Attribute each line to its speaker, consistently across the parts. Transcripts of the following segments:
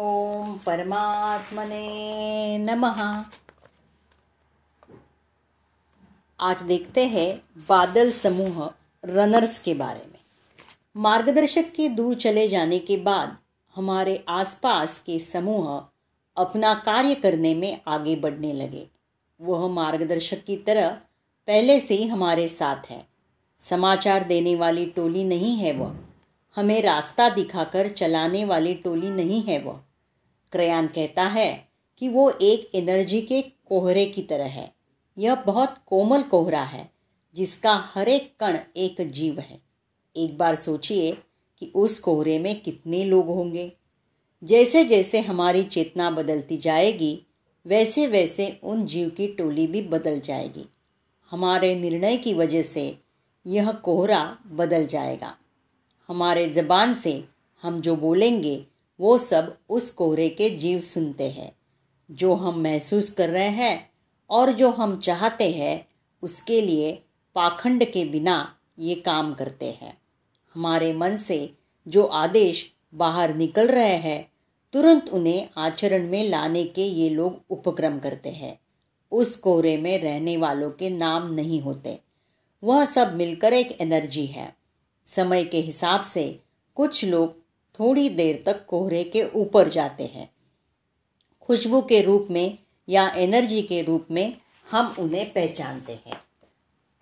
Speaker 1: ओम परमात्मने नमः। आज देखते हैं बादल समूह रनर्स के बारे में। मार्गदर्शक के दूर चले जाने के बाद हमारे आसपास के समूह अपना कार्य करने में आगे बढ़ने लगे। वह मार्गदर्शक की तरह पहले से ही हमारे साथ है। समाचार देने वाली टोली नहीं है वह। हमें रास्ता दिखाकर चलाने वाली टोली नहीं है वह। क्रयान कहता है कि वो एक एनर्जी के कोहरे की तरह है। यह बहुत कोमल कोहरा है, जिसका हर एक कण एक जीव है। एक बार सोचिए कि उस कोहरे में कितने लोग होंगे। जैसे जैसे हमारी चेतना बदलती जाएगी वैसे वैसे उन जीव की टोली भी बदल जाएगी। हमारे निर्णय की वजह से यह कोहरा बदल जाएगा। हमारे जबान से हम जो बोलेंगे वो सब उस कोहरे के जीव सुनते हैं। जो हम महसूस कर रहे हैं और जो हम चाहते हैं, उसके लिए पाखंड के बिना ये काम करते हैं। हमारे मन से जो आदेश बाहर निकल रहे हैं, तुरंत उन्हें आचरण में लाने के ये लोग उपक्रम करते हैं। उस कोहरे में रहने वालों के नाम नहीं होते। वह सब मिलकर एक एनर्जी है। समय के हिसाब से कुछ लोग थोड़ी देर तक कोहरे के ऊपर जाते हैं। खुशबू के रूप में या एनर्जी के रूप में हम उन्हें पहचानते हैं।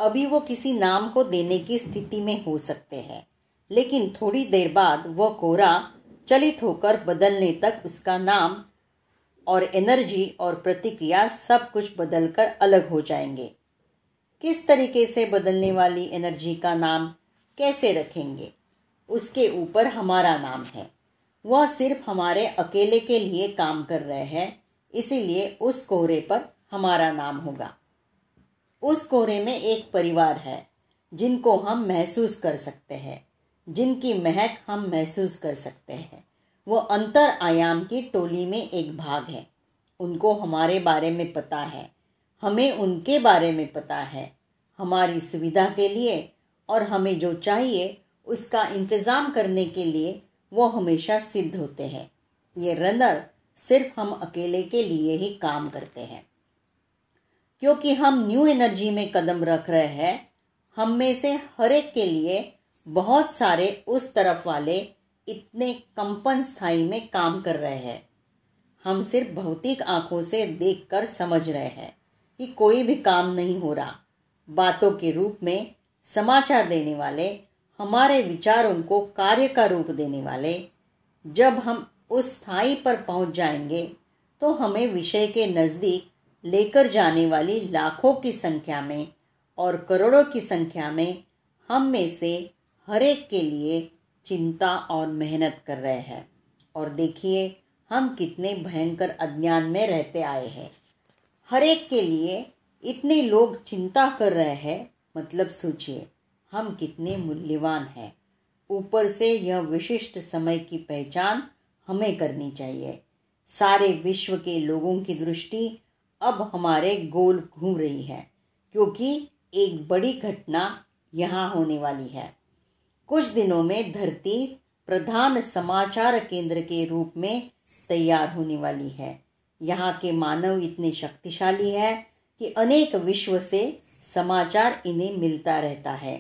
Speaker 1: अभी वो किसी नाम को देने की स्थिति में हो सकते हैं, लेकिन थोड़ी देर बाद वह कोहरा चलित होकर बदलने तक उसका नाम और एनर्जी और प्रतिक्रिया सब कुछ बदलकर अलग हो जाएँगे। किस तरीके से बदलने वाली एनर्जी का नाम कैसे रखेंगे? उसके ऊपर हमारा नाम है। वह सिर्फ़ हमारे अकेले के लिए काम कर रहे हैं, इसीलिए उस कोहरे पर हमारा नाम होगा। उस कोहरे में एक परिवार है, जिनको हम महसूस कर सकते हैं, जिनकी महक हम महसूस कर सकते हैं। वो अंतर आयाम की टोली में एक भाग है। उनको हमारे बारे में पता है, हमें उनके बारे में पता है, हमारी सुविधा के लिए और हमें जो चाहिए उसका इंतज़ाम करने के लिए वो हमेशा सिद्ध होते हैं। ये रनर सिर्फ़ हम अकेले के लिए ही काम करते हैं। क्योंकि हम न्यू एनर्जी में कदम रख रहे हैं, हम में से हर एक के लिए बहुत सारे उस तरफ़ वाले इतने कंपन स्थायी में काम कर रहे हैं। हम सिर्फ़ भौतिक आँखों से देखकर समझ रहे हैं कि कोई भी काम नहीं हो रहा। बातों के रूप में समाचार देने वाले हमारे विचारों को कार्य का रूप देने वाले। जब हम उस स्थायी पर पहुँच जाएँगे तो हमें विषय के नज़दीक लेकर जाने वाली लाखों की संख्या में और करोड़ों की संख्या में हम में से हर एक के लिए चिंता और मेहनत कर रहे हैं। और देखिए, हम कितने भयंकर अज्ञान में रहते आए हैं। हर एक के लिए इतने लोग चिंता कर रहे हैं मतलब सोचिए। हम कितने मूल्यवान हैं। ऊपर से यह विशिष्ट समय की पहचान हमें करनी चाहिए। सारे विश्व के लोगों की दृष्टि अब हमारे गोल घूम रही है, क्योंकि एक बड़ी घटना यहाँ होने वाली है। कुछ दिनों में धरती प्रधान समाचार केंद्र के रूप में तैयार होने वाली है। यहाँ के मानव इतने शक्तिशाली है कि अनेक विश्व से समाचार इन्हें मिलता रहता है।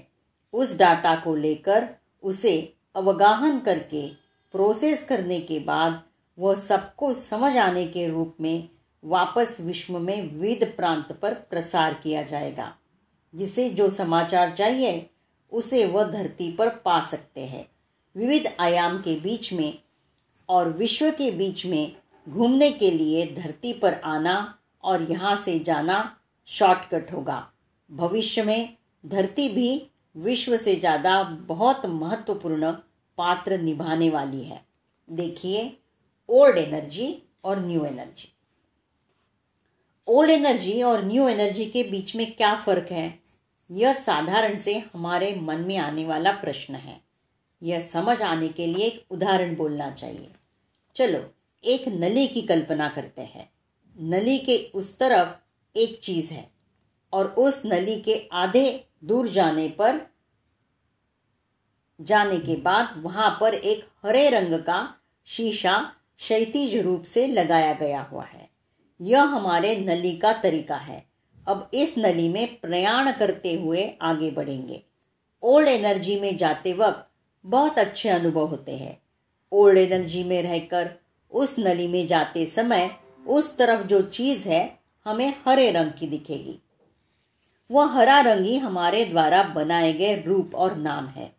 Speaker 1: उस डाटा को लेकर उसे अवगाहन करके प्रोसेस करने के बाद वह सबको समझ आने के रूप में वापस विश्व में विविध प्रांत पर प्रसार किया जाएगा, जिसे जो समाचार चाहिए, उसे वह धरती पर पा सकते हैं। विविध आयाम के बीच में और विश्व के बीच में घूमने के लिए धरती पर आना और यहाँ से जाना शॉर्टकट होगा। भविष्य में धरती भी विश्व से ज़्यादा बहुत महत्वपूर्ण पात्र निभाने वाली है। देखिए ओल्ड एनर्जी और न्यू एनर्जी ओल्ड एनर्जी और न्यू एनर्जी के बीच में क्या फ़र्क है? यह साधारण से हमारे मन में आने वाला प्रश्न है। यह समझ आने के लिए एक उदाहरण बोलना चाहिए। चलो, एक नली की कल्पना करते हैं। नली के उस तरफ़ एक चीज़ है और उस नली के आधे दूर जाने पर, जाने के बाद वहाँ पर एक हरे रंग का शीशा क्षैतिज रूप से लगाया गया हुआ है। यह हमारे नली का तरीका है। अब इस नली में प्रयाण करते हुए आगे बढ़ेंगे। ओल्ड एनर्जी में जाते वक्त बहुत अच्छे अनुभव होते हैं। ओल्ड एनर्जी में रहकर, उस नली में जाते समय उस तरफ़ जो चीज़ है, हमें हरे रंग की दिखेगी। वह हरा रंग ही हमारे द्वारा बनाए गए रूप और नाम है।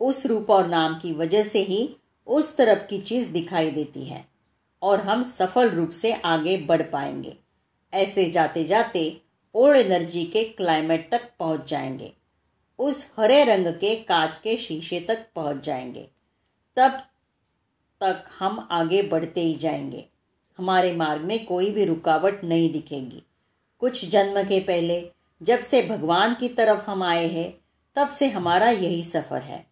Speaker 1: उस रूप और नाम की वजह से ही उस तरफ़ की चीज़ दिखाई देती है और हम सफल रूप से आगे बढ़ पाएँगे। ऐसे जाते जाते ओल्ड एनर्जी के क्लाइमेट तक पहुँच जाएँगे। उस हरे रंग के कांच के शीशे तक पहुँच जाएँगे। तब तक हम आगे बढ़ते ही जाएँगे। हमारे मार्ग में कोई भी रुकावट नहीं दिखेगी। कुछ जन्म के पहले जब से भगवान की तरफ़ हम आए हैं, तब से हमारा यही सफ़र है।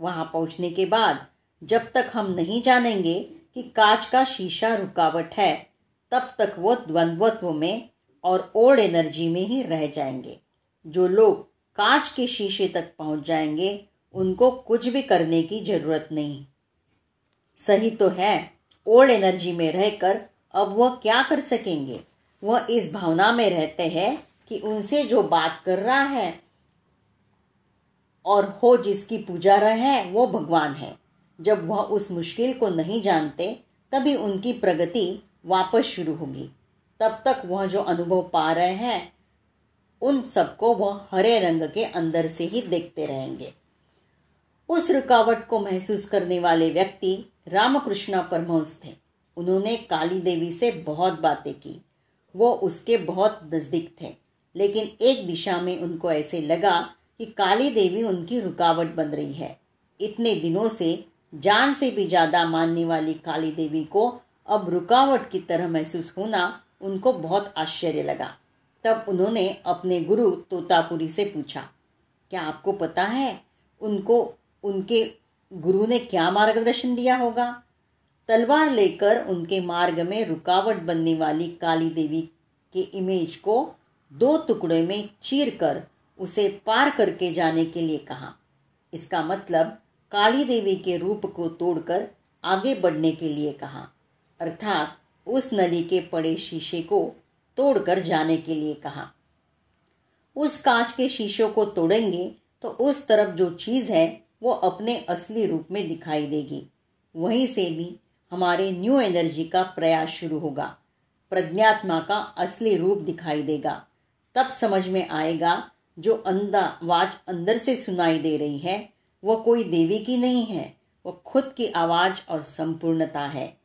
Speaker 1: वहाँ पहुँचने के बाद, जब तक हम नहीं जानेंगे कि कांच का शीशा रुकावट है, तब तक वो द्वंद्वत्व में और ओल्ड एनर्जी में ही रह जाएँगे। जो लोग कांच के शीशे तक पहुँच जाएँगे, उनको कुछ भी करने की ज़रूरत नहीं। सही तो है, ओल्ड एनर्जी में रहकर अब वह क्या कर सकेंगे? वह इस भावना में रहते हैं कि उनसे जो बात कर रहा है और हो जिसकी पूजा रहे हैं, वो भगवान है। जब वह उस मुश्किल को नहीं जानते, तभी उनकी प्रगति वापस शुरू होगी। तब तक वह जो अनुभव पा रहे हैं, उन सबको वह हरे रंग के अंदर से ही देखते रहेंगे। उस रुकावट को महसूस करने वाले व्यक्ति रामकृष्ण परमहंस थे। उन्होंने काली देवी से बहुत बातें की। वो उसके बहुत नज़दीक थे। लेकिन एक दिशा में उनको ऐसे लगा कि काली देवी उनकी रुकावट बन रही है। इतने दिनों से जान से भी ज़्यादा मानने वाली काली देवी को अब रुकावट की तरह महसूस होना उनको बहुत आश्चर्य लगा। तब उन्होंने अपने गुरु तोतापुरी से पूछा, क्या आपको पता है उनको, उनके गुरु ने क्या मार्गदर्शन दिया होगा? तलवार लेकर उनके मार्ग में रुकावट बनने वाली काली देवी के इमेज को दो टुकड़े में चीर कर उसे पार करके जाने के लिए कहा। इसका मतलब काली देवी के रूप को तोड़कर आगे बढ़ने के लिए कहा। अर्थात उस नली के पड़े शीशे को तोड़कर जाने के लिए कहा। उस कांच के शीशों को तोड़ेंगे तो उस तरफ़ जो चीज़ है, वो अपने असली रूप में दिखाई देगी। वहीं से भी हमारे न्यू एनर्जी का प्रयास शुरू होगा। प्रज्ञात्मा का असली रूप दिखाई देगा। तब समझ में आएगा, जो अंदा आवाज़ अंदर से सुनाई दे रही है, वह कोई देवी की नहीं है, वह खुद की आवाज़ और संपूर्णता है।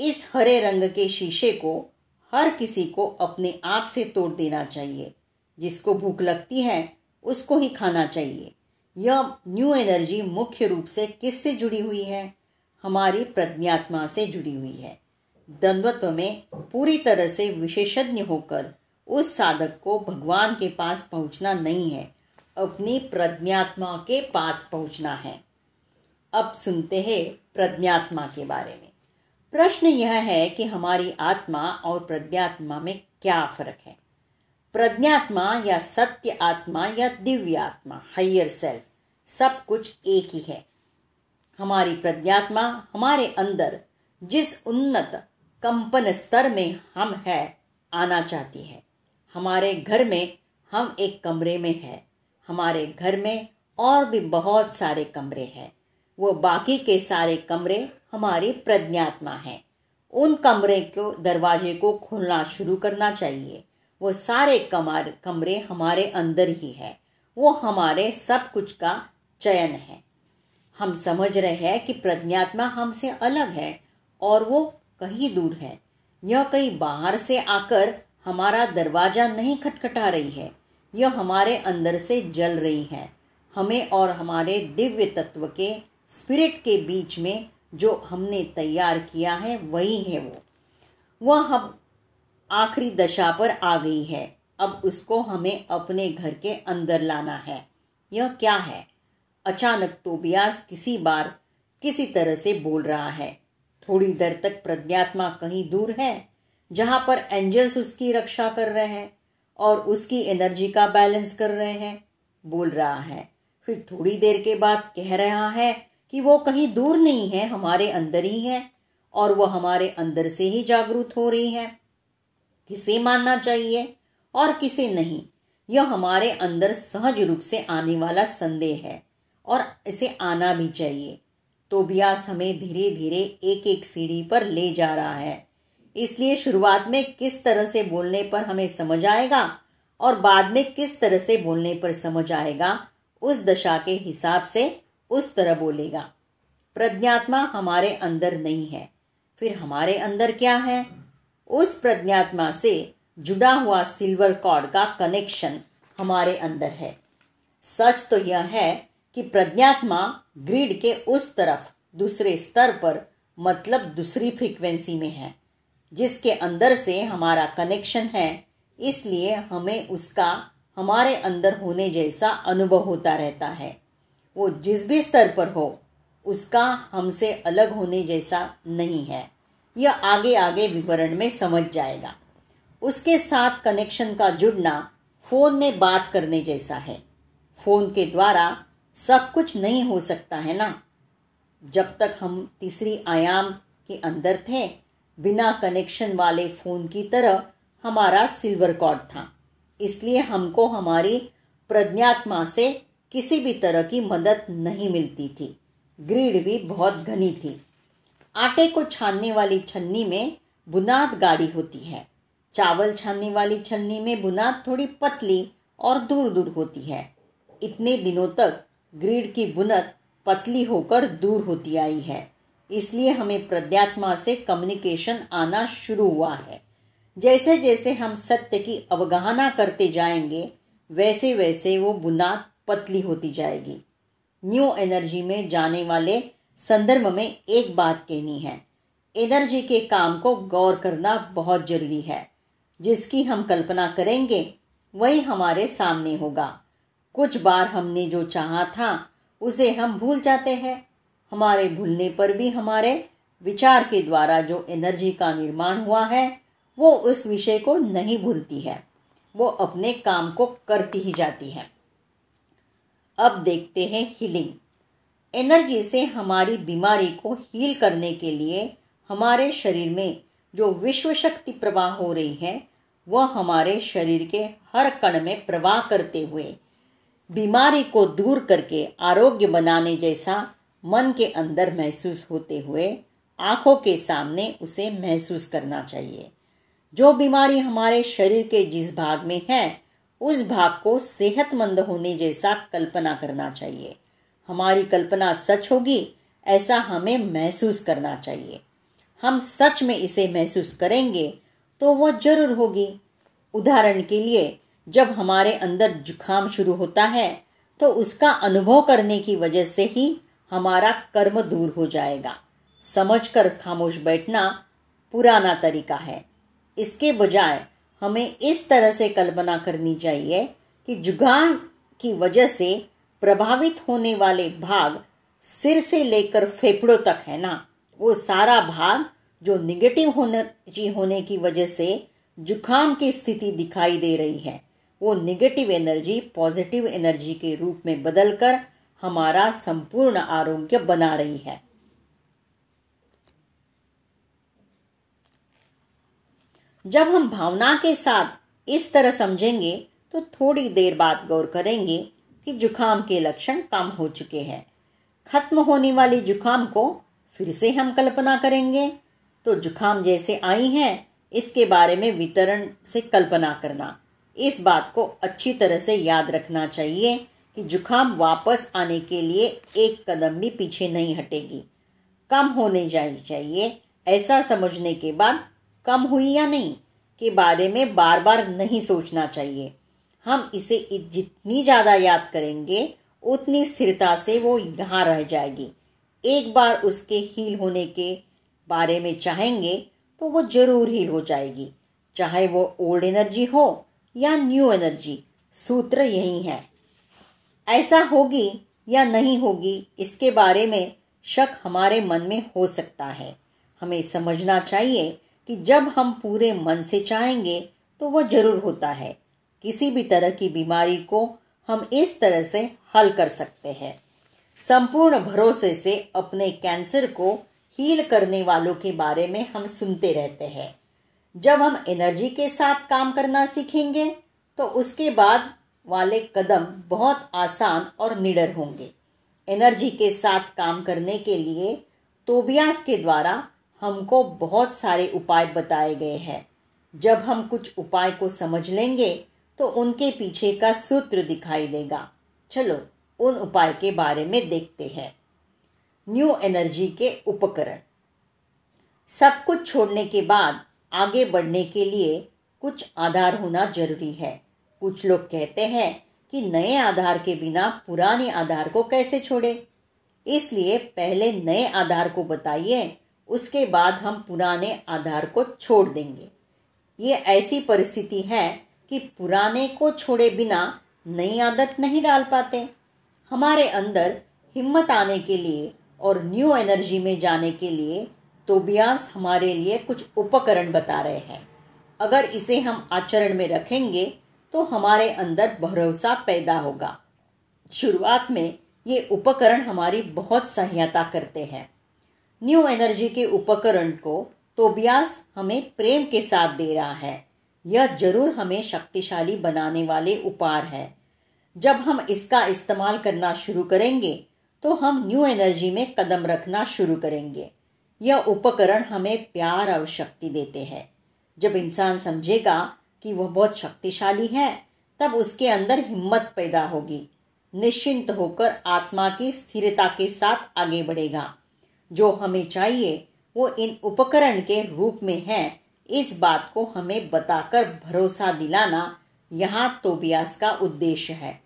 Speaker 1: इस हरे रंग के शीशे को हर किसी को अपने आप से तोड़ देना चाहिए। जिसको भूख लगती है, उसको ही खाना चाहिए। यह न्यू एनर्जी मुख्य रूप से किससे जुड़ी हुई है? हमारी प्रज्ञात्मा से जुड़ी हुई है। द्वंद्वत्व में पूरी तरह से विशेषज्ञ होकर उस साधक को भगवान के पास पहुँचना नहीं है, अपनी प्रज्ञात्मा के पास पहुँचना है। अब सुनते हैं प्रज्ञात्मा के बारे में। प्रश्न यह है कि हमारी आत्मा और प्रज्ञात्मा में क्या फ़र्क है? प्रज्ञात्मा या सत्य आत्मा या दिव्य आत्मा हाइयर सेल्फ सब कुछ एक ही है। हमारी प्रज्ञात्मा हमारे अंदर जिस उन्नत कंपन स्तर में हम है, आना चाहती है। हमारे घर में हम एक कमरे में है। हमारे घर में और भी बहुत सारे कमरे हैं। वो बाकी के सारे कमरे हमारी प्रज्ञात्मा हैं। उन कमरे को, दरवाजे को खोलना शुरू करना चाहिए। वो सारे कमार, कमरे हमारे अंदर ही है। वो हमारे सब कुछ का चयन है। हम समझ रहे हैं कि प्रज्ञात्मा हमसे अलग है और वो कहीं दूर है। यह कहीं बाहर से आकर हमारा दरवाज़ा नहीं खटखटा रही है। यह हमारे अंदर से जल रही है। हमें और हमारे दिव्य तत्व के स्पिरिट के बीच में जो हमने तैयार किया है, वही है वो। वह हम आखिरी दशा पर आ गई है। अब उसको हमें अपने घर के अंदर लाना है। यह क्या है? अचानक तोबियास किसी बार किसी तरह से बोल रहा है। थोड़ी देर तक प्रज्ञात्मा कहीं दूर है, जहाँ पर एंजल्स उसकी रक्षा कर रहे हैं और उसकी एनर्जी का बैलेंस कर रहे हैं, बोल रहा है। फिर थोड़ी देर के बाद कह रहा है कि वो कहीं दूर नहीं है, हमारे अंदर ही है और वो हमारे अंदर से ही जागरूक हो रही है। किसे मानना चाहिए और किसे नहीं? यह हमारे अंदर सहज रूप से आने वाला संदेह है और इसे आना भी चाहिए। तो ब्यास हमें धीरे धीरे एक एक सीढ़ी पर ले जा रहा है। इसलिए शुरुआत में किस तरह से बोलने पर हमें समझ आएगा और बाद में किस तरह से बोलने पर समझ आएगा, उस दशा के हिसाब से उस तरह बोलेगा। प्रज्ञात्मा हमारे अंदर नहीं है, फिर हमारे अंदर क्या है? उस प्रज्ञात्मा से जुड़ा हुआ सिल्वर कॉर्ड का कनेक्शन हमारे अंदर है। सच तो यह है कि प्रज्ञात्मा ग्रिड के उस तरफ़ दूसरे स्तर पर मतलब दूसरी फ्रीक्वेंसी में है, जिसके अंदर से हमारा कनेक्शन है। इसलिए हमें उसका, हमारे अंदर होने जैसा अनुभव होता रहता है। वो जिस भी स्तर पर हो, उसका हमसे अलग होने जैसा नहीं है। यह आगे आगे विवरण में समझ जाएगा। उसके साथ कनेक्शन का जुड़ना फ़ोन में बात करने जैसा है। फ़ोन के द्वारा सब कुछ नहीं हो सकता है ना? जब तक हम तीसरी आयाम के अंदर थे, बिना कनेक्शन वाले फ़ोन की तरह हमारा सिल्वर कॉर्ड था। इसलिए हमको हमारी प्रज्ञात्मा से किसी भी तरह की मदद नहीं मिलती थी। ग्रीड भी बहुत घनी थी। आटे को छानने वाली छन्नी में बुनाद गाड़ी होती है। चावल छानने वाली छलनी में बुनाद थोड़ी पतली और दूर दूर होती है। इतने दिनों तक ग्रीड की बुनत पतली होकर दूर होती आई है। इसलिए हमें प्रज्ञात्मा से कम्युनिकेशन आना शुरू हुआ है। जैसे जैसे हम सत्य की अवगाहना करते जाएँगे, वैसे वैसे वो बुनाद पतली होती जाएगी। न्यू एनर्जी में जाने वाले संदर्भ में एक बात कहनी है। एनर्जी के काम को गौर करना बहुत ज़रूरी है। जिसकी हम कल्पना करेंगे, वही हमारे सामने होगा। कुछ बार हमने जो चाहा था, उसे हम भूल जाते हैं। हमारे भूलने पर भी हमारे विचार के द्वारा जो एनर्जी का निर्माण हुआ है, वो उस विषय को नहीं भूलती है। वो अपने काम को करती ही जाती है। अब देखते हैं हीलिंग एनर्जी से हमारी बीमारी को हील करने के लिए हमारे शरीर में जो विश्व शक्ति प्रवाह हो रही है, वह हमारे शरीर के हर कण में प्रवाह करते हुए बीमारी को दूर करके आरोग्य बनाने जैसा मन के अंदर महसूस होते हुए आँखों के सामने उसे महसूस करना चाहिए। जो बीमारी हमारे शरीर के जिस भाग में है, उस भाग को सेहतमंद होने जैसा कल्पना करना चाहिए। हमारी कल्पना सच होगी, ऐसा हमें महसूस करना चाहिए। हम सच में इसे महसूस करेंगे तो वो ज़रूर होगी। उदाहरण के लिए जब हमारे अंदर जुखाम शुरू होता है तो उसका अनुभव करने की वजह से ही हमारा कर्म दूर हो जाएगा। समझकर खामोश बैठना पुराना तरीका है। इसके बजाय हमें इस तरह से कल्पना करनी चाहिए कि जुगाम की वजह से प्रभावित होने वाले भाग सिर से लेकर फेफड़ों तक है ना? वो सारा भाग जो निगेटिव होने होने की वजह से जुखाम की स्थिति दिखाई दे रही है। वो निगेटिव एनर्जी पॉजिटिव एनर्जी के रूप में बदलकर हमारा संपूर्ण आरोग्य बना रही है। जब हम भावना के साथ इस तरह समझेंगे तो थोड़ी देर बाद गौर करेंगे कि जुखाम के लक्षण कम हो चुके हैं। खत्म होने वाली जुखाम को फिर से हम कल्पना करेंगे। तो जुखाम जैसे आई हैं, इसके बारे में वितरण से कल्पना करना। इस बात को अच्छी तरह से याद रखना चाहिए कि जुखाम वापस आने के लिए एक कदम भी पीछे नहीं हटेगी। कम होने जानी चाहिए। ऐसा समझने के बाद कम हुई या नहीं के बारे में बार बार नहीं सोचना चाहिए। हम इसे जितनी ज़्यादा याद करेंगे, उतनी स्थिरता से वो यहाँ रह जाएगी। एक बार उसके हील होने के बारे में चाहेंगे तो वो ज़रूर हील हो जाएगी। चाहे वो ओल्ड एनर्जी हो या न्यू एनर्जी सूत्र यही है। ऐसा होगी या नहीं होगी, इसके बारे में शक हमारे मन में हो सकता है। हमें समझना चाहिए कि जब हम पूरे मन से चाहेंगे तो वह ज़रूर होता है। किसी भी तरह की बीमारी को हम इस तरह से हल कर सकते हैं। संपूर्ण भरोसे से अपने कैंसर को हील करने वालों के बारे में हम सुनते रहते हैं। जब हम एनर्जी के साथ काम करना सीखेंगे तो उसके बाद वाले कदम बहुत आसान और निडर होंगे। एनर्जी के साथ काम करने के लिए तोबियास के द्वारा हमको बहुत सारे उपाय बताए गए हैं। जब हम कुछ उपाय को समझ लेंगे तो उनके पीछे का सूत्र दिखाई देगा। चलो, उन उपाय के बारे में देखते हैं। न्यू एनर्जी के उपकरण। सब कुछ छोड़ने के बाद आगे बढ़ने के लिए कुछ आधार होना ज़रूरी है। कुछ लोग कहते हैं कि नए आधार के बिना पुराने आधार को कैसे छोड़े? इसलिए पहले नए आधार को बताइए, उसके बाद हम पुराने आधार को छोड़ देंगे। ये ऐसी परिस्थिति है कि पुराने को छोड़े बिना नई आदत नहीं डाल पाते। हमारे अंदर हिम्मत आने के लिए और न्यू एनर्जी में जाने के लिए तोबियास हमारे लिए कुछ उपकरण बता रहे हैं। अगर इसे हम आचरण में रखेंगे तो हमारे अंदर भरोसा पैदा होगा। शुरुआत में ये उपकरण हमारी बहुत सहायता करते हैं। न्यू एनर्जी के उपकरण को तोबियास हमें प्रेम के साथ दे रहा है। यह ज़रूर हमें शक्तिशाली बनाने वाले उपहार है। जब हम इसका इस्तेमाल करना शुरू करेंगे तो हम न्यू एनर्जी में कदम रखना शुरू करेंगे। यह उपकरण हमें प्यार और शक्ति देते हैं। जब इंसान समझेगा कि वह बहुत शक्तिशाली है, तब उसके अंदर हिम्मत पैदा होगी। निश्चिंत होकर आत्मा की स्थिरता के साथ आगे बढ़ेगा। जो हमें चाहिए, वो इन उपकरण के रूप में है। इस बात को हमें बताकर भरोसा दिलाना यहाँ तोबियास का उद्देश्य है।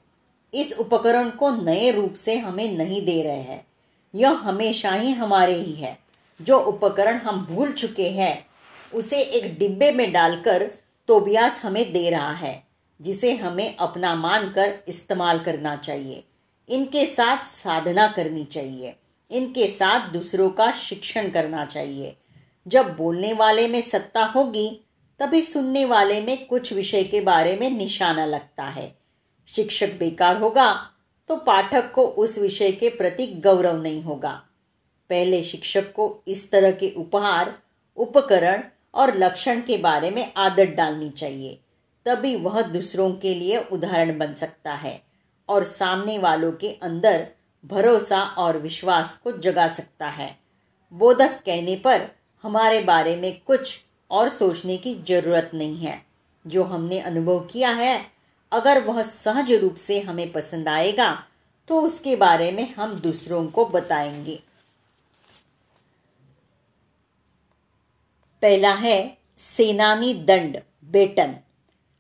Speaker 1: इस उपकरण को नए रूप से हमें नहीं दे रहे हैं। यह हमेशा ही हमारे ही है। जो उपकरण हम भूल चुके हैं, उसे एक डिब्बे में डालकर तोबियास हमें दे रहा है, जिसे हमें अपना मानकर इस्तेमाल करना चाहिए। इनके साथ साधना करनी चाहिए। इनके साथ दूसरों का शिक्षण करना चाहिए। जब बोलने वाले में सत्ता होगी, तभी सुनने वाले में कुछ विषय के बारे में निशाना लगता है। शिक्षक बेकार होगा तो पाठक को उस विषय के प्रति गौरव नहीं होगा। पहले शिक्षक को इस तरह के उपहार, उपकरण और लक्षण के बारे में आदत डालनी चाहिए, तभी वह दूसरों के लिए उदाहरण बन सकता है और सामने वालों के अंदर भरोसा और विश्वास को जगा सकता है। बोधक कहने पर हमारे बारे में कुछ और सोचने की ज़रूरत नहीं है। जो हमने अनुभव किया है, अगर वह सहज रूप से हमें पसंद आएगा तो उसके बारे में हम दूसरों को बताएँगे। पहला है सेनानी दंड, बेटन।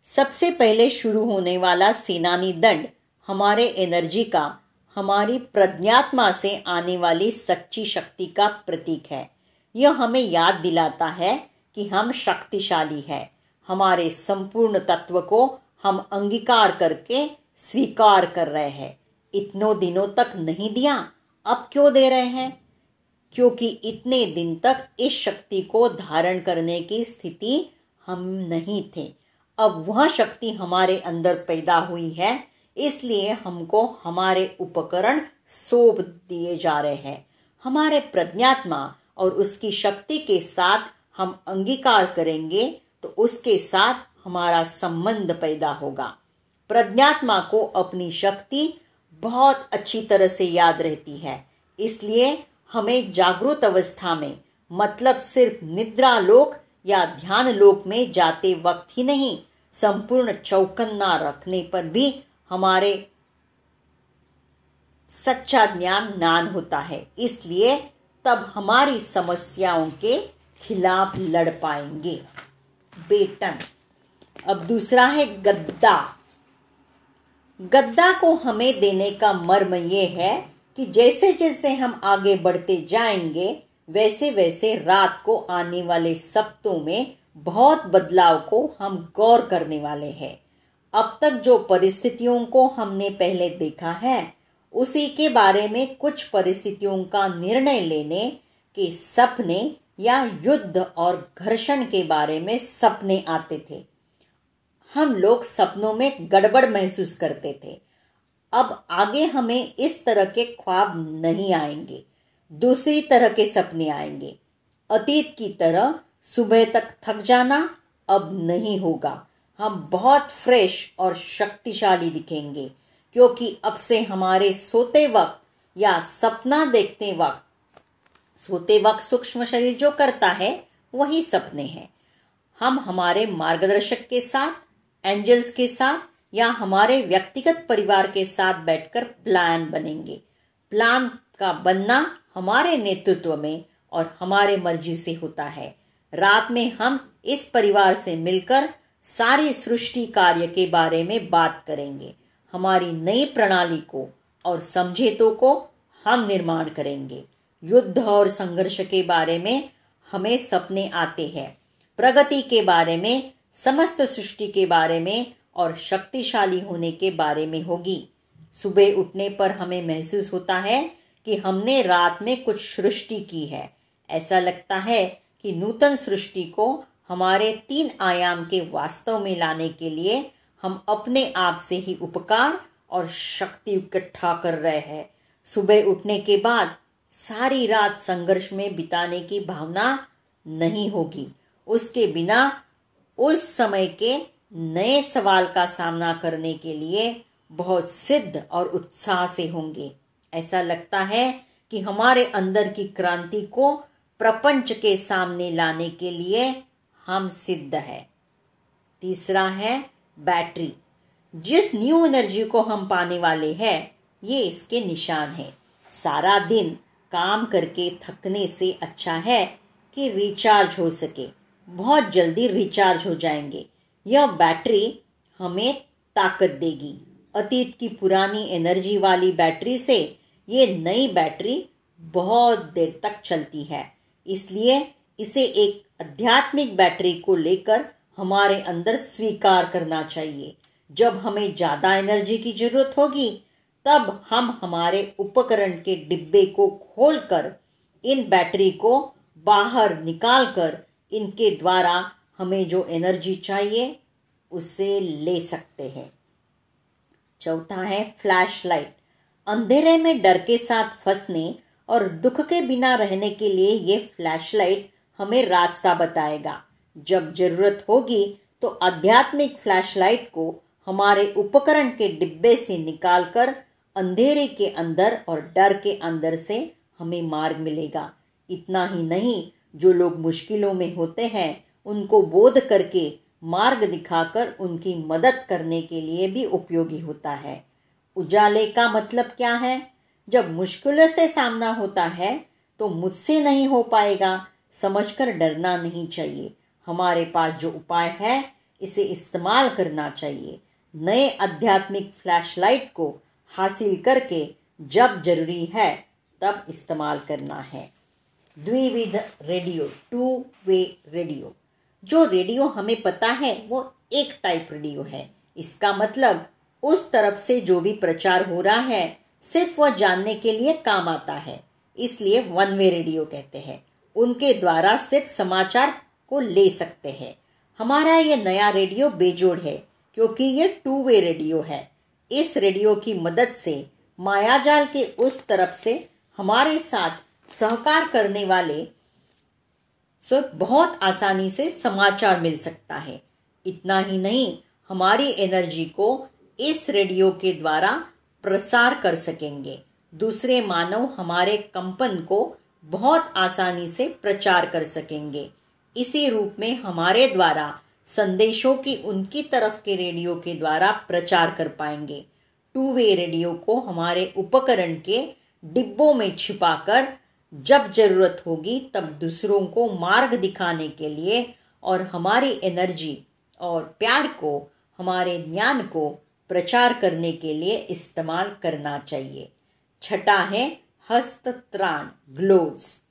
Speaker 1: सबसे पहले शुरू होने वाला सेनानी दंड हमारे एनर्जी का, हमारी प्रज्ञात्मा से आने वाली सच्ची शक्ति का प्रतीक है। यह हमें याद दिलाता है कि हम शक्तिशाली है। हमारे संपूर्ण तत्व को हम अंगीकार करके स्वीकार कर रहे हैं। इतनों दिनों तक नहीं दिया, अब क्यों दे रहे हैं? क्योंकि इतने दिन तक इस शक्ति को धारण करने की स्थिति हम नहीं थे। अब वह शक्ति हमारे अंदर पैदा हुई है, इसलिए हमको हमारे उपकरण सौंप दिए जा रहे हैं। हमारे प्रज्ञात्मा और उसकी शक्ति के साथ हम अंगीकार करेंगे तो उसके साथ हमारा संबंध पैदा होगा। प्रज्ञात्मा को अपनी शक्ति बहुत अच्छी तरह से याद रहती है, इसलिए हमें जागरूक अवस्था में मतलब सिर्फ़ निद्रा लोक या ध्यान लोक में जाते वक्त ही नहीं, संपूर्ण चौकन्ना रखने पर भी हमारे सच्चा ज्ञान नान होता है। इसलिए तब हमारी समस्याओं के खिलाफ लड़ पाएँगे। बेटन, अब दूसरा है गद्दा। गद्दा को हमें देने का मर्म ये है कि जैसे जैसे हम आगे बढ़ते जाएँगे, वैसे वैसे रात को आने वाले सप्तों में बहुत बदलाव को हम गौर करने वाले हैं। अब तक जो परिस्थितियों को हमने पहले देखा है, उसी के बारे में कुछ परिस्थितियों का निर्णय लेने के सपने या युद्ध और घर्षण के बारे में सपने आते थे। हम लोग सपनों में गड़बड़ महसूस करते थे। अब आगे हमें इस तरह के ख्वाब नहीं आएँगे, दूसरी तरह के सपने आएँगे। अतीत की तरह सुबह तक थक जाना अब नहीं होगा। हम बहुत फ्रेश और शक्तिशाली दिखेंगे, क्योंकि अब से हमारे सोते वक्त या सपना देखते वक्त, सोते वक्त सूक्ष्म शरीर जो करता है, वही सपने हैं। हम हमारे मार्गदर्शक के साथ, एंजल्स के साथ या हमारे व्यक्तिगत परिवार के साथ बैठकर प्लान बनेंगे। प्लान का बनना हमारे नेतृत्व में और हमारे मर्ज़ी से होता है। रात में हम इस परिवार से मिलकर सारी सृष्टि कार्य के बारे में बात करेंगे। हमारी नई प्रणाली को और समझेतों को हम निर्माण करेंगे। युद्ध और संघर्ष के बारे में हमें सपने आते हैं। प्रगति के बारे में, समस्त सृष्टि के बारे में और शक्तिशाली होने के बारे में होगी। सुबह उठने पर हमें महसूस होता है कि हमने रात में कुछ सृष्टि की है। ऐसा लगता है कि नूतन सृष्टि को हमारे तीन आयाम के वास्तव में लाने के लिए हम अपने आप से ही उपकार और शक्ति इकट्ठा कर रहे हैं। सुबह उठने के बाद सारी रात संघर्ष में बिताने की भावना नहीं होगी। उसके बिना उस समय के नए सवाल का सामना करने के लिए बहुत सिद्ध और उत्साह से होंगे। ऐसा लगता है कि हमारे अंदर की क्रांति को प्रपंच के सामने लाने के लिए हम सिद्ध है। तीसरा है बैटरी। जिस न्यू एनर्जी को हम पाने वाले हैं, ये इसके निशान है। सारा दिन काम करके थकने से अच्छा है कि रिचार्ज हो सके। बहुत जल्दी रिचार्ज हो जाएँगे। यह बैटरी हमें ताकत देगी। अतीत की पुरानी एनर्जी वाली बैटरी से ये नई बैटरी बहुत देर तक चलती है। इसलिए इसे एक आध्यात्मिक बैटरी को लेकर हमारे अंदर स्वीकार करना चाहिए। जब हमें ज़्यादा एनर्जी की ज़रूरत होगी, तब हम हमारे उपकरण के डिब्बे को खोलकर इन बैटरी को बाहर निकालकर इनके द्वारा हमें जो एनर्जी चाहिए, उसे ले सकते हैं। चौथा है फ्लैश लाइट अंधेरे में डर के साथ फंसने और दुख के बिना रहने के लिए ये फ्लैशलाइट हमें रास्ता बताएगा। जब ज़रूरत होगी तो आध्यात्मिक फ्लैशलाइट को हमारे उपकरण के डिब्बे से निकालकर अंधेरे के अंदर और डर के अंदर से हमें मार्ग मिलेगा। इतना ही नहीं, जो लोग मुश्किलों में होते हैं उनको बोध करके मार्ग दिखाकर उनकी मदद करने के लिए भी उपयोगी होता है। उजाले का मतलब क्या है? जब मुश्किलों से सामना होता है तो मुझसे नहीं हो पाएगा। समझकर डरना नहीं चाहिए। हमारे पास जो उपाय है, इसे इस्तेमाल करना चाहिए। नए आध्यात्मिक फ्लैशलाइट को हासिल करके जब ज़रूरी है, तब इस्तेमाल करना है। द्विविध रेडियो टू वे रेडियो। जो रेडियो हमें पता है, वो एक टाइप रेडियो है। इसका मतलब उस तरफ़ से जो भी प्रचार हो रहा है, सिर्फ़ वह जानने के लिए काम आता है। इसलिए वन वे रेडियो कहते हैं। उनके द्वारा सिर्फ़ समाचार को ले सकते हैं। हमारा ये नया रेडियो बेजोड़ है, क्योंकि ये टू वे रेडियो है। इस रेडियो की मदद से, मायाजाल के उस तरफ़ से, हमारे साथ सहकार करने वाले से बहुत आसानी से समाचार मिल सकता है। इतना ही नहीं, हमारी एनर्जी को इस रेडियो के द्वारा प्रसार कर सकेंगे। दूसरे मानव हमारे कंपन को बहुत आसानी से प्रचार कर सकेंगे। इसी रूप में हमारे द्वारा, संदेशों की उनकी तरफ़ के रेडियो के द्वारा प्रचार कर पाएँगे। टू वे रेडियो को हमारे उपकरण के डिब्बों में छिपाकर जब ज़रूरत होगी तब दूसरों को मार्ग दिखाने के लिए और हमारी एनर्जी और प्यार को, हमारे ज्ञान को प्रचार करने के लिए इस्तेमाल करना चाहिए। छठा है हस्तत्राण, ग्लोव्स।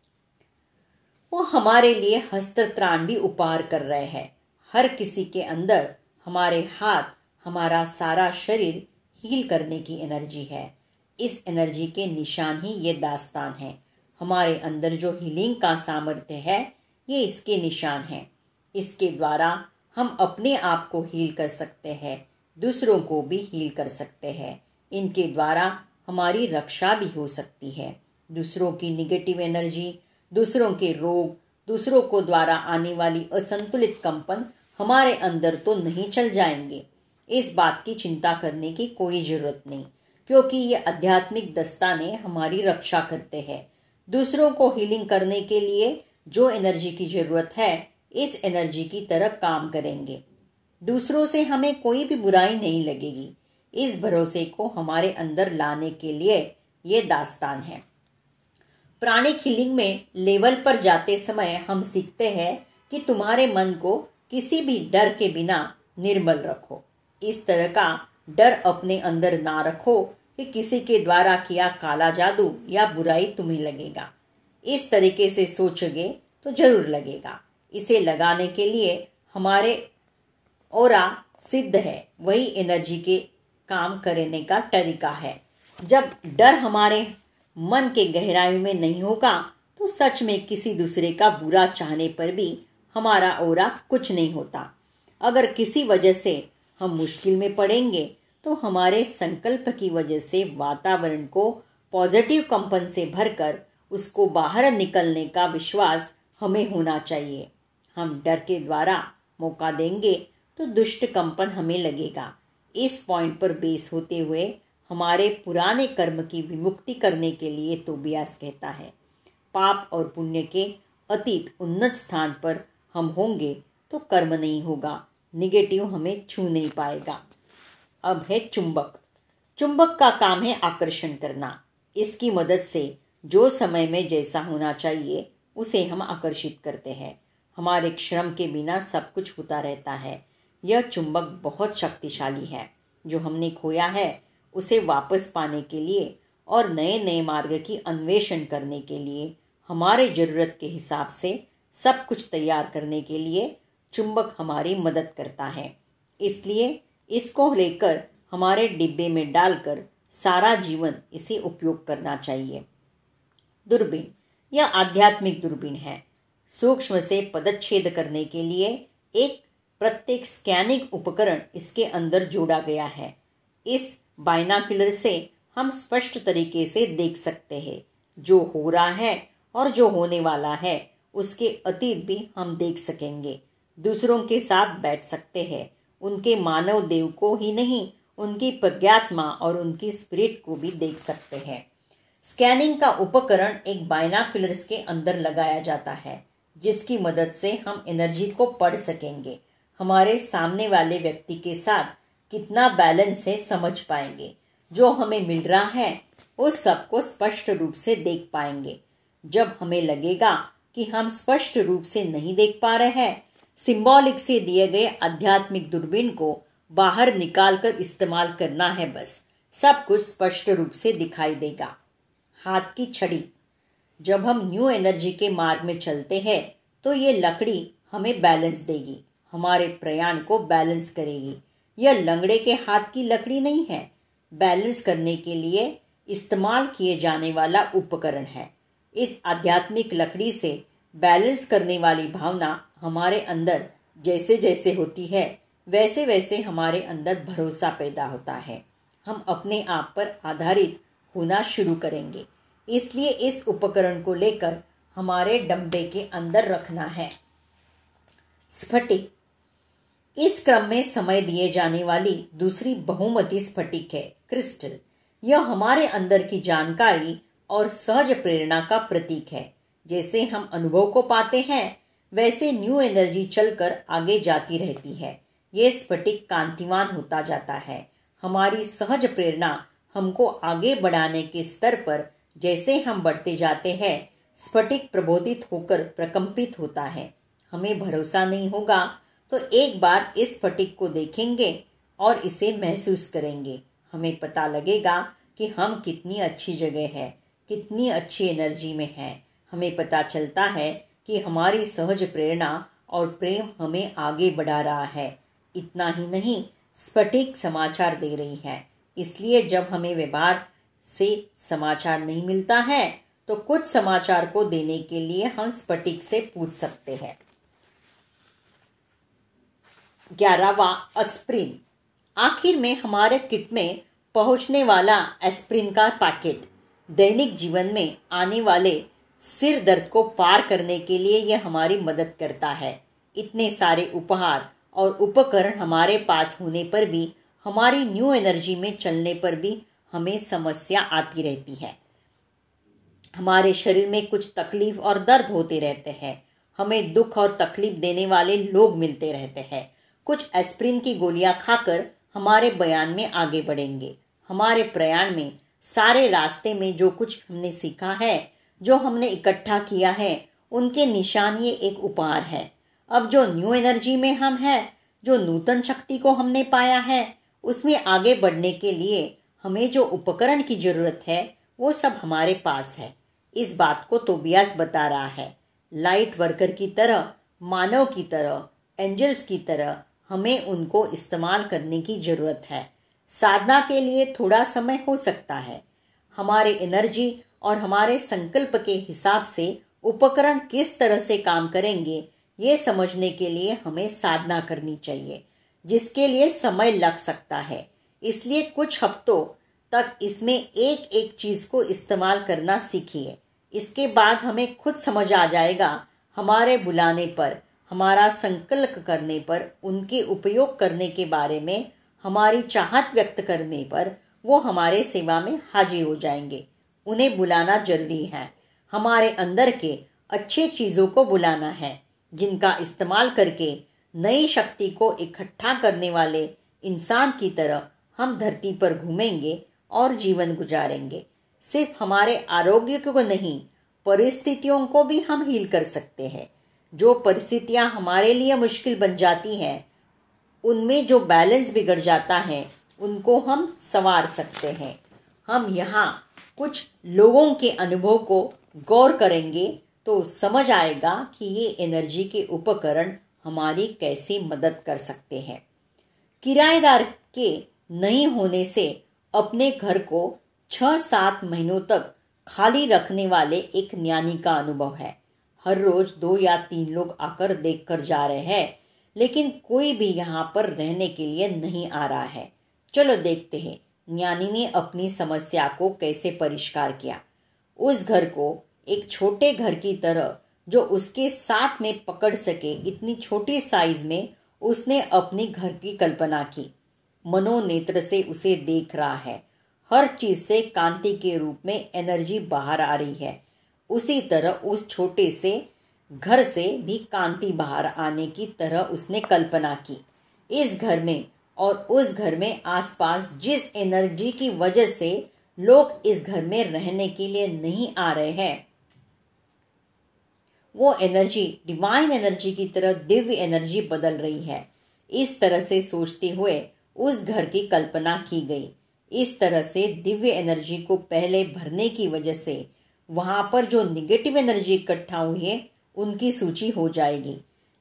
Speaker 1: वो हमारे लिए हस्तत्राण भी उपहार कर रहे हैं। हर किसी के अंदर हमारे हाथ, हमारा सारा शरीर हील करने की एनर्जी है। इस एनर्जी के निशान ही ये दास्तान है। हमारे अंदर जो हीलिंग का सामर्थ्य है, ये इसके निशान है। इसके द्वारा हम अपने आप को हील कर सकते हैं, दूसरों को भी हील कर सकते हैं। इनके द्वारा हमारी रक्षा भी हो सकती है। दूसरों की निगेटिव एनर्जी दूसरों के रोग, दूसरों को द्वारा आने वाली असंतुलित कंपन हमारे अंदर तो नहीं चल जाएँगे। इस बात की चिंता करने की कोई ज़रूरत नहीं, क्योंकि ये आध्यात्मिक दस्ताने हमारी रक्षा करते हैं। दूसरों को हीलिंग करने के लिए जो एनर्जी की ज़रूरत है, इस एनर्जी की तरह काम करेंगे। दूसरों से हमें कोई भी बुराई नहीं लगेगी। इस भरोसे को हमारे अंदर लाने के लिए ये दास्तान है। प्राणिक हीलिंग में लेवल पर जाते समय हम सीखते हैं कि तुम्हारे मन को किसी भी डर के बिना निर्मल रखो। इस तरह का डर अपने अंदर ना रखो कि किसी के द्वारा किया काला जादू या बुराई तुम्हें लगेगा। इस तरीके से सोचोगे तो ज़रूर लगेगा। इसे लगाने के लिए हमारे ओरा सिद्ध है। वही एनर्जी के काम करने का तरीका है। जब डर हमारे मन के गहराई में नहीं होगा तो सच में किसी दूसरे का बुरा चाहने पर भी हमारा ओरा कुछ नहीं होता। अगर किसी वजह से हम मुश्किल में पड़ेंगे तो हमारे संकल्प की वजह से वातावरण को पॉजिटिव कंपन से भरकर उसको बाहर निकलने का विश्वास हमें होना चाहिए। हम डर के द्वारा मौका देंगे तो दुष्ट कंपन हमें लगेगा। इस पॉइंट पर बेस होते हुए हमारे पुराने कर्म की विमुक्ति करने के लिए तोबियास कहता है। पाप और पुण्य के अतीत उन्नत स्थान पर हम होंगे तो कर्म नहीं होगा। निगेटिव हमें छू नहीं पाएगा। अब है चुंबक। चुंबक का काम है आकर्षण करना। इसकी मदद से जो समय में जैसा होना चाहिए, उसे हम आकर्षित करते हैं। हमारे श्रम के बिना सब कुछ होता रहता है। यह चुंबक बहुत शक्तिशाली है। जो हमने खोया है, उसे वापस पाने के लिए और नए नए मार्ग की अन्वेषण करने के लिए, हमारे ज़रूरत के हिसाब से सब कुछ तैयार करने के लिए चुंबक हमारी मदद करता है। इसलिए इसको लेकर हमारे डिब्बे में डालकर सारा जीवन इसे उपयोग करना चाहिए। दूरबीन, यह आध्यात्मिक दूरबीन है। सूक्ष्म से पदच्छेद करने के लिए एक प्रत्येक स्कैनिंग उपकरण इसके अंदर जोड़ा गया है। इस बाइनाकुलर से हम स्पष्ट तरीके से देख सकते हैं, जो हो रहा है और जो होने वाला है, उसके अतीत भी हम देख सकेंगे। दूसरों के साथ बैठ सकते हैं। उनके मानव देव को ही नहीं, उनकी प्रज्ञात्मा और उनकी स्पिरिट को भी देख सकते हैं। स्कैनिंग का उपकरण एक बाइनाकुलर्स के अंदर लगाया जाता है, जिसकी मदद से हम एनर्जी को पढ़ सकेंगे। हमारे सामने वाले व्यक्ति के साथ कितना बैलेंस है समझ पाएँगे। जो हमें मिल रहा है उस सबको स्पष्ट रूप से देख पाएँगे। जब हमें लगेगा कि हम स्पष्ट रूप से नहीं देख पा रहे हैं सिंबॉलिक से दिए गए आध्यात्मिक दूरबीन को बाहर निकालकर इस्तेमाल करना है बस। सब कुछ स्पष्ट रूप से दिखाई देगा। हाथ की छड़ी। जब हम न्यू एनर्जी के मार्ग में चलते हैं तो ये लकड़ी हमें बैलेंस देगी। हमारे प्रयाण को बैलेंस करेगी। यह लंगड़े के हाथ की लकड़ी नहीं है। बैलेंस करने के लिए इस्तेमाल किए जाने वाला उपकरण है। इस आध्यात्मिक लकड़ी से बैलेंस करने वाली भावना हमारे अंदर जैसे जैसे होती है वैसे वैसे हमारे अंदर भरोसा पैदा होता है। हम अपने आप पर आधारित होना शुरू करेंगे। इसलिए इस उपकरण को लेकर हमारे डब्बे के अंदर रखना है। स्फटिक। इस क्रम में समय दिए जाने वाली दूसरी बहुमती स्फटिक है, क्रिस्टल। यह हमारे अंदर की जानकारी और सहज प्रेरणा का प्रतीक है। जैसे हम अनुभव को पाते हैं, वैसे न्यू एनर्जी चलकर आगे जाती रहती है। ये स्फटिक कांतिवान होता जाता है। हमारी सहज प्रेरणा हमको आगे बढ़ाने के स्तर पर जैसे हम बढ़ते जाते हैं, स्फटिक प्रबोधित होकर प्रकंपित होता है। हमें भरोसा नहीं होगा तो एक बार इस स्फटिक को देखेंगे और इसे महसूस करेंगे। हमें पता लगेगा कि हम कितनी अच्छी जगह है, कितनी अच्छी एनर्जी में हैं। हमें पता चलता है कि हमारी सहज प्रेरणा और प्रेम हमें आगे बढ़ा रहा है। इतना ही नहीं स्फटिक समाचार दे रही है। इसलिए जब हमें व्यवहार से समाचार नहीं मिलता है तो कुछ समाचार को देने के लिए हम स्फटिक से पूछ सकते हैं। ग्यारहवा अस्प्रिन आखिर में हमारे किट में पहुँचने वाला एस्प्रिन का पैकेट। दैनिक जीवन में आने वाले सिर दर्द को पार करने के लिए यह हमारी मदद करता है। इतने सारे उपहार और उपकरण हमारे पास होने पर भी, हमारी न्यू एनर्जी में चलने पर भी हमें समस्या आती रहती है। हमारे शरीर में कुछ तकलीफ़ और दर्द होते रहते हैं। हमें दुख और तकलीफ़ देने वाले लोग मिलते रहते हैं। कुछ एस्प्रिन की गोलियाँ खाकर हमारे बयान में आगे बढ़ेंगे। हमारे प्रयाण में, सारे रास्ते में जो कुछ हमने सीखा है जो हमने इकट्ठा किया है, उनके निशान ये एक उपहार है। अब जो न्यू एनर्जी में हम हैं, जो नूतन शक्ति को हमने पाया है, उसमें आगे बढ़ने के लिए हमें जो उपकरण की ज़रूरत है, वो सब हमारे पास है। इस बात को तोबियास बता रहा है। लाइट वर्कर की तरह, मानव की तरह, एंजल्स की तरह हमें उनको इस्तेमाल करने की ज़रूरत है। साधना के लिए थोड़ा समय हो सकता है। हमारे एनर्जी और हमारे संकल्प के हिसाब से उपकरण किस तरह से काम करेंगे, ये समझने के लिए हमें साधना करनी चाहिए, जिसके लिए समय लग सकता है। इसलिए कुछ हफ्तों तक इसमें एक एक चीज़ को इस्तेमाल करना सीखिए। इसके बाद हमें खुद समझ आ जाएगा हमारे बुलाने पर, हमारा संकल्प करने पर, उनके उपयोग करने के बारे में, हमारी चाहत व्यक्त करने पर वो हमारे सेवा में हाजिर हो जाएँगे। उन्हें बुलाना ज़रूरी है। हमारे अंदर के अच्छे चीज़ों को बुलाना है, जिनका इस्तेमाल करके नई शक्ति को इकट्ठा करने वाले इंसान की तरह हम धरती पर घूमेंगे और जीवन गुजारेंगे। सिर्फ़ हमारे आरोग्य को नहीं, परिस्थितियों को भी हम हील कर सकते हैं। जो परिस्थितियाँ हमारे लिए मुश्किल बन जाती हैं, उनमें जो बैलेंस बिगड़ जाता है, उनको हम संवार सकते हैं। हम यहाँ कुछ लोगों के अनुभव को गौर करेंगे तो समझ आएगा कि ये एनर्जी के उपकरण हमारी कैसे मदद कर सकते हैं। किराएदार के नहीं होने से अपने घर को छह सात महीनों तक खाली रखने वाले एक ज्ञानी का अनुभव है। हर रोज दो या तीन लोग आकर देख कर जा रहे हैं, लेकिन कोई भी यहाँ पर रहने के लिए नहीं आ रहा है। चलो देखते हैं। ज्ञानी ने अपनी समस्या को कैसे परिष्कार किया? उस घर को, एक छोटे घर की तरह, जो उसके साथ में पकड़ सके इतनी छोटी साइज़ में, उसने अपनी घर की कल्पना की। मनोनेत्र से उसे देख रहा है। हर चीज़ से कांति के रूप में एनर्जी बाहर आ रही है। उसी तरह उस छोटे से, घर से भी कांति बाहर आने की तरह उसने कल्पना की। इस घर में और उस घर में आसपास जिस एनर्जी की वजह से लोग इस घर में रहने के लिए नहीं आ रहे हैं, वो एनर्जी डिवाइन एनर्जी की तरह दिव्य एनर्जी बदल रही है। इस तरह से सोचते हुए उस घर की कल्पना की गई। इस तरह से दिव्य एनर्जी को पहले भरने की वजह से वहाँ पर जो निगेटिव एनर्जी इकट्ठा हुई है, उनकी सूची हो जाएगी।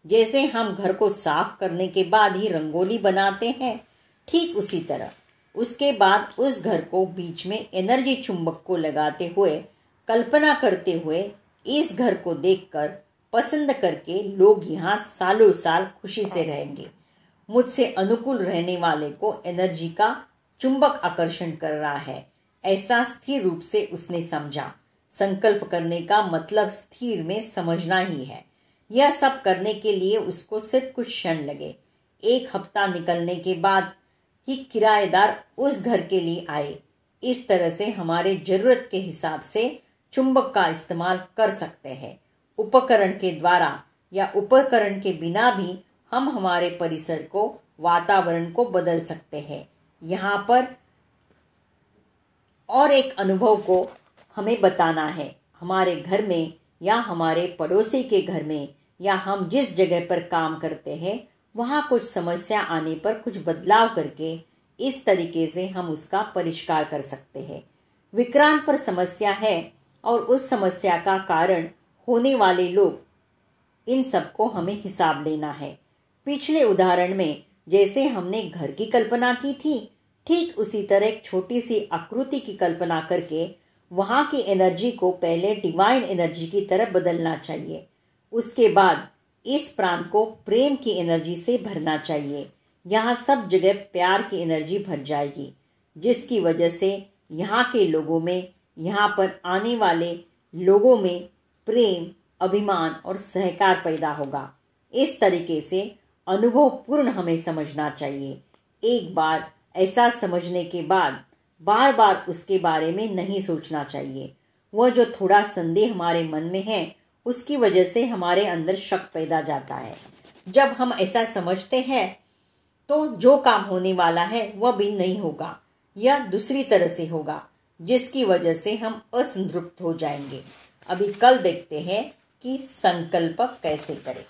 Speaker 1: जैसे हम घर को साफ़ करने के बाद ही रंगोली बनाते हैं, ठीक उसी तरह। उसके बाद उस घर को बीच में एनर्जी चुंबक को लगाते हुए, कल्पना करते हुए, इस घर को देखकर पसंद करके लोग यहाँ सालों साल खुशी से रहेंगे। मुझसे अनुकूल रहने वाले को एनर्जी का चुंबक आकर्षण कर रहा है। ऐसा स्थिर रूप से उसने समझा। संकल्प करने का मतलब स्थिर में समझना ही है। यह सब करने के लिए उसको सिर्फ़ कुछ क्षण लगे। एक हफ़्ता निकलने के बाद ही किराएदार उस घर के लिए आए। इस तरह से हमारे ज़रूरत के हिसाब से चुंबक का इस्तेमाल कर सकते हैं। उपकरण के द्वारा या उपकरण के बिना भी हम हमारे परिसर को, वातावरण को बदल सकते हैं। यहाँ पर और एक अनुभव को हमें बताना है। हमारे घर में या हमारे पड़ोसी के घर में या हम जिस जगह पर काम करते हैं, वहाँ कुछ समस्या आने पर कुछ बदलाव करके इस तरीके से हम उसका परिष्कार कर सकते हैं। विक्रांत पर समस्या है और उस समस्या का कारण होने वाले लोग, इन सबको हमें हिसाब लेना है। पिछले उदाहरण में जैसे हमने घर की कल्पना की थी, ठीक उसी तरह एक छोटी सी आकृति की कल्पना करके वहाँ की एनर्जी को पहले डिवाइन एनर्जी की तरफ़ बदलना चाहिए। उसके बाद इस प्रांत को प्रेम की एनर्जी से भरना चाहिए। यहाँ सब जगह प्यार की एनर्जी भर जाएगी, जिसकी वजह से यहाँ के लोगों में, यहाँ पर आने वाले लोगों में प्रेम, अभिमान और सहकार पैदा होगा। इस तरीके से अनुभव पूर्ण हमें समझना चाहिए। एक बार ऐसा समझने के बाद बार बार उसके बारे में नहीं सोचना चाहिए। वह जो थोड़ा संदेह हमारे मन में है उसकी वजह से हमारे अंदर शक पैदा जाता है। जब हम ऐसा समझते हैं तो जो काम होने वाला है, वह भी नहीं होगा या दूसरी तरह से होगा, जिसकी वजह से हम असंतृप्त हो जाएँगे। अभी कल देखते हैं कि संकल्प कैसे करें।